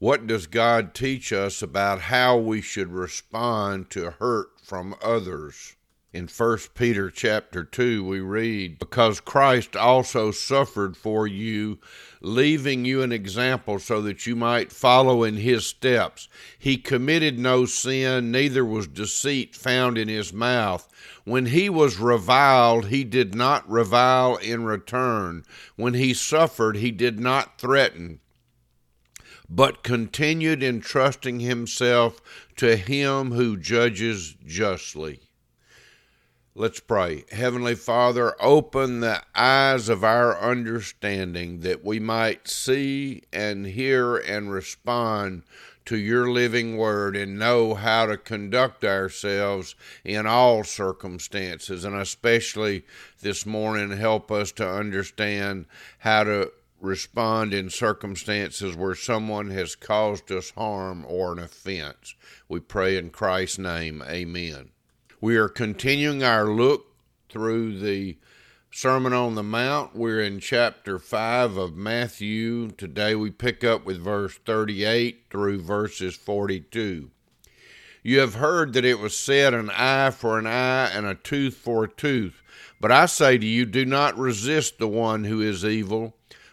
What does God teach us about how we should respond to hurt from others? In 1 Peter chapter 2 we read, because Christ also suffered for you, leaving you an example so that you might follow in his steps. He committed no sin, neither was deceit found in his mouth. When he was reviled, he did not revile in return. When he suffered, he did not threaten but continued entrusting himself to him who judges justly. Let's pray. Heavenly Father, open the eyes of our understanding that we might see and hear and respond to your living word and know how to conduct ourselves in all circumstances. And especially this morning, help us to understand how to respond in circumstances where someone has caused us harm or an offense. We pray in Christ's name. Amen. We are continuing our look through the Sermon on the Mount. We're in chapter 5 of Matthew. Today we pick up with verse 38 through verses 42. You have heard that it was said, an eye for an eye and a tooth for a tooth. But I say to you, do not resist the one who is evil.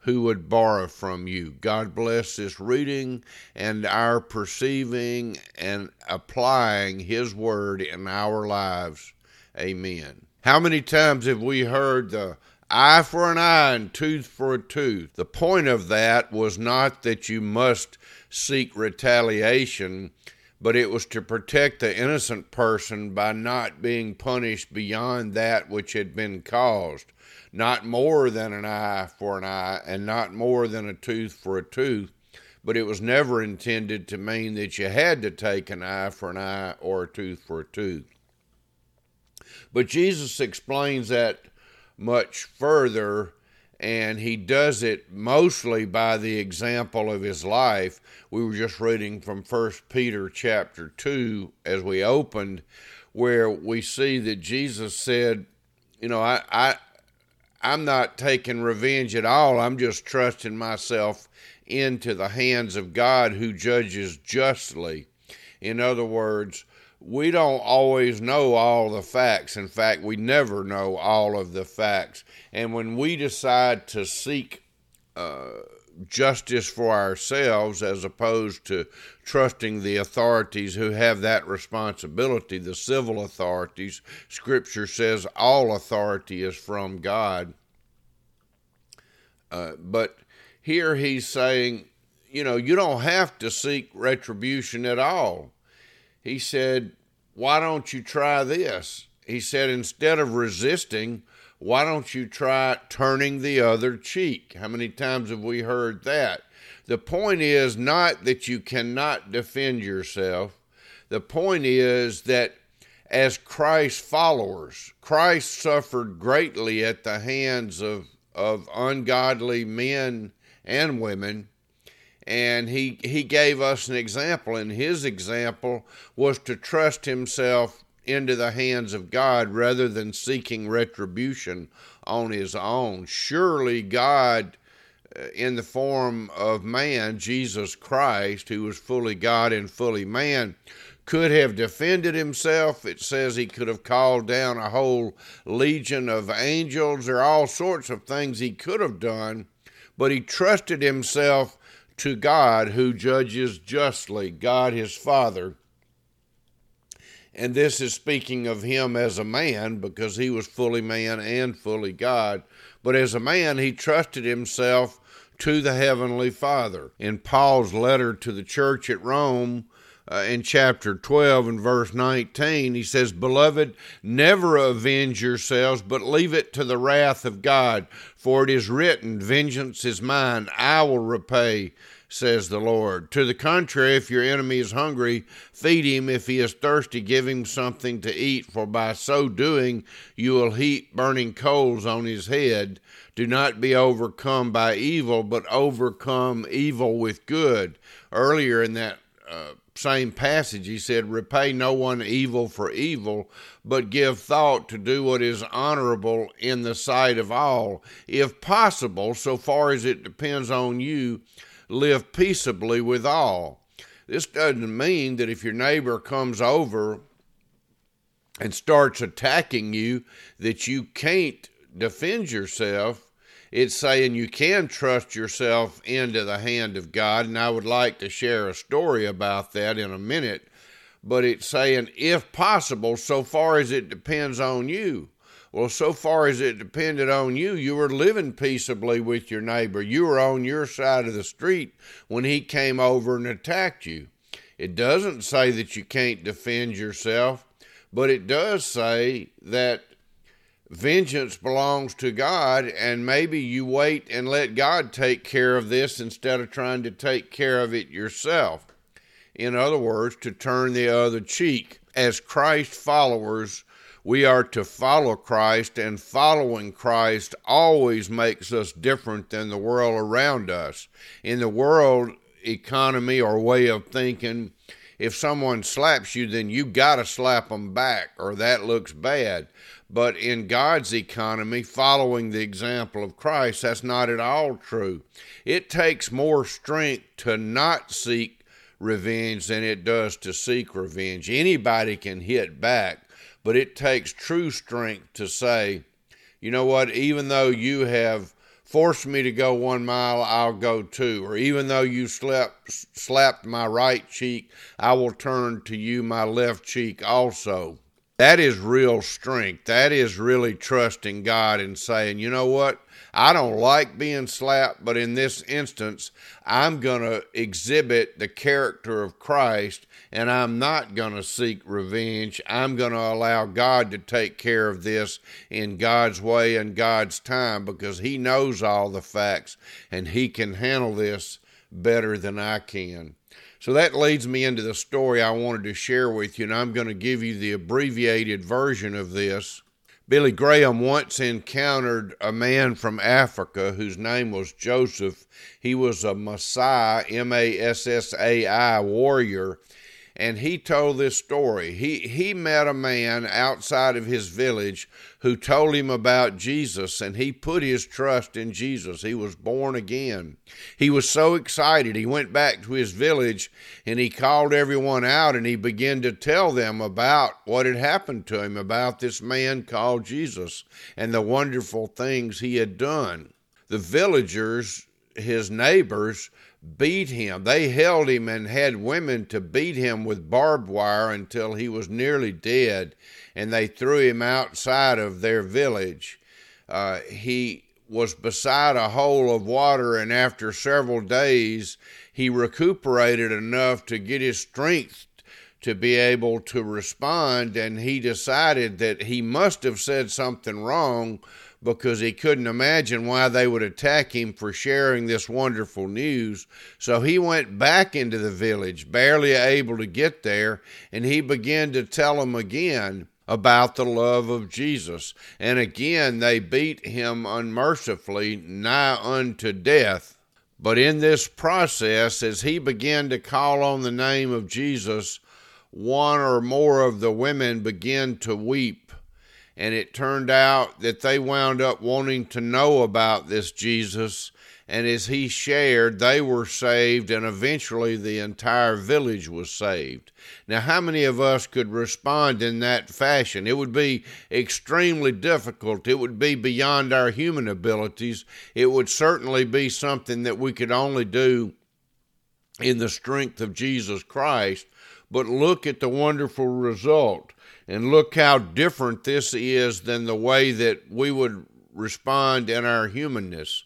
who would borrow from you. God bless this reading and our perceiving and applying His word in our lives. Amen. How many times have we heard the eye for an eye and tooth for a tooth. The point of that was not that you must seek retaliation, but it was to protect the innocent person by not being punished beyond that which had been caused. Not more than an eye for an eye, and not more than a tooth for a tooth, but it was never intended to mean that you had to take an eye for an eye or a tooth for a tooth. But Jesus explains that much further and he does it mostly by the example of his life. We were just reading from First Peter chapter 2 as we opened where we see that Jesus said, you know, I I I'm not taking revenge at all. I'm just trusting myself into the hands of God who judges justly. In other words, we don't always know all the facts. In fact, we never know all of the facts. And when we decide to seek uh, justice for ourselves as opposed to trusting the authorities who have that responsibility, the civil authorities, Scripture says all authority is from God. Uh, but here he's saying, you know, you don't have to seek retribution at all he said, Why don't you try this? He said, Instead of resisting, why don't you try turning the other cheek? How many times have we heard that? The point is not that you cannot defend yourself. The point is that as Christ's followers, Christ suffered greatly at the hands of, of ungodly men and women and he he gave us an example and his example was to trust himself into the hands of God rather than seeking retribution on his own surely God uh, in the form of man Jesus Christ who was fully God and fully man could have defended himself. It says he could have called down a whole legion of angels. or all sorts of things he could have done, but he trusted himself to God who judges justly, God his Father. And this is speaking of him as a man because he was fully man and fully God. But as a man, he trusted himself to the Heavenly Father. In Paul's letter to the church at Rome, uh, in chapter 12 and verse 19, he says, Beloved, never avenge yourselves, but leave it to the wrath of God. For it is written, Vengeance is mine, I will repay, says the Lord. To the contrary, if your enemy is hungry, feed him. If he is thirsty, give him something to eat, for by so doing you will heap burning coals on his head. Do not be overcome by evil, but overcome evil with good. Earlier in that uh, same passage, he said, Repay no one evil for evil, but give thought to do what is honorable in the sight of all. If possible, so far as it depends on you, live peaceably with all. This doesn't mean that if your neighbor comes over and starts attacking you, that you can't defend yourself. It's saying you can trust yourself into the hand of God, and I would like to share a story about that in a minute. But it's saying, if possible, so far as it depends on you. Well, so far as it depended on you, you were living peaceably with your neighbor. You were on your side of the street when he came over and attacked you. It doesn't say that you can't defend yourself, but it does say that vengeance belongs to God, and maybe you wait and let God take care of this instead of trying to take care of it yourself. In other words, to turn the other cheek. As Christ followers, we are to follow Christ, and following Christ always makes us different than the world around us. In the world economy or way of thinking, if someone slaps you, then you got to slap them back, or that looks bad. But in God's economy, following the example of Christ, that's not at all true. It takes more strength to not seek revenge than it does to seek revenge. Anybody can hit back, but it takes true strength to say, you know what, even though you have forced me to go one mile, I'll go two. Or even though you slapped, slapped my right cheek, I will turn to you my left cheek also. That is real strength. That is really trusting God and saying, you know what? I don't like being slapped, but in this instance, I'm going to exhibit the character of Christ and I'm not going to seek revenge. I'm going to allow God to take care of this in God's way and God's time because He knows all the facts and He can handle this better than I can. So that leads me into the story I wanted to share with you, and I'm going to give you the abbreviated version of this. Billy Graham once encountered a man from Africa whose name was Joseph. He was a Maasai, M A S S A I warrior, and he told this story. He he met a man outside of his village who told him about Jesus and he put his trust in Jesus. He was born again. He was so excited. He went back to his village and he called everyone out and he began to tell them about what had happened to him about this man called Jesus and the wonderful things he had done. The villagers, his neighbors, beat him. They held him and had women to beat him with barbed wire until he was nearly dead, and they threw him outside of their village. Uh, he was beside a hole of water, and after several days, he recuperated enough to get his strength to be able to respond, and he decided that he must have said something wrong because he couldn't imagine why they would attack him for sharing this wonderful news. So he went back into the village, barely able to get there, and he began to tell them again about the love of Jesus. And again, they beat him unmercifully, nigh unto death. But in this process, as he began to call on the name of Jesus, one or more of the women began to weep and it turned out that they wound up wanting to know about this Jesus. And as he shared, they were saved, and eventually the entire village was saved. Now, how many of us could respond in that fashion? It would be extremely difficult. It would be beyond our human abilities. It would certainly be something that we could only do in the strength of Jesus Christ. But look at the wonderful result. And look how different this is than the way that we would respond in our humanness.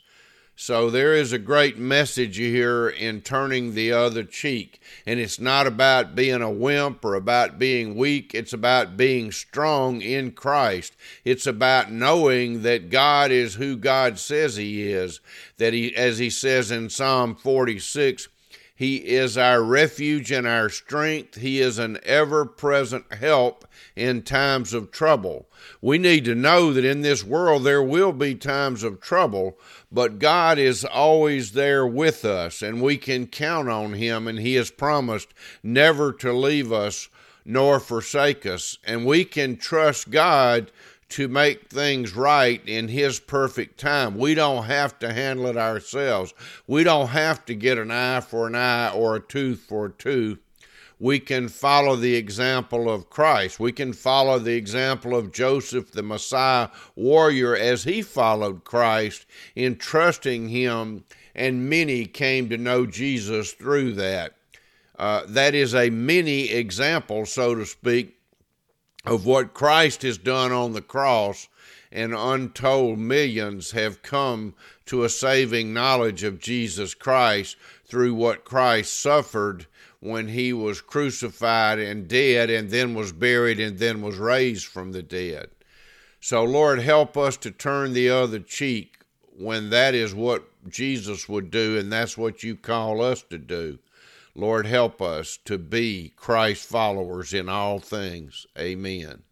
So there is a great message here in turning the other cheek. And it's not about being a wimp or about being weak. It's about being strong in Christ. It's about knowing that God is who God says He is. That He, as He says in Psalm 46, He is our refuge and our strength. He is an ever present help in times of trouble. We need to know that in this world there will be times of trouble, but God is always there with us and we can count on Him, and He has promised never to leave us nor forsake us. And we can trust God to make things right in His perfect time. We don't have to handle it ourselves. We don't have to get an eye for an eye or a tooth for a tooth. We can follow the example of Christ. We can follow the example of Joseph, the Maasai warrior, as he followed Christ in trusting Him, and many came to know Jesus through that. Uh, that is a mini example, so to speak, of what Christ has done on the cross, and untold millions have come to a saving knowledge of Jesus Christ through what Christ suffered when he was crucified and dead, and then was buried, and then was raised from the dead. So, Lord, help us to turn the other cheek when that is what Jesus would do, and that's what you call us to do. Lord, help us to be Christ followers in all things. Amen.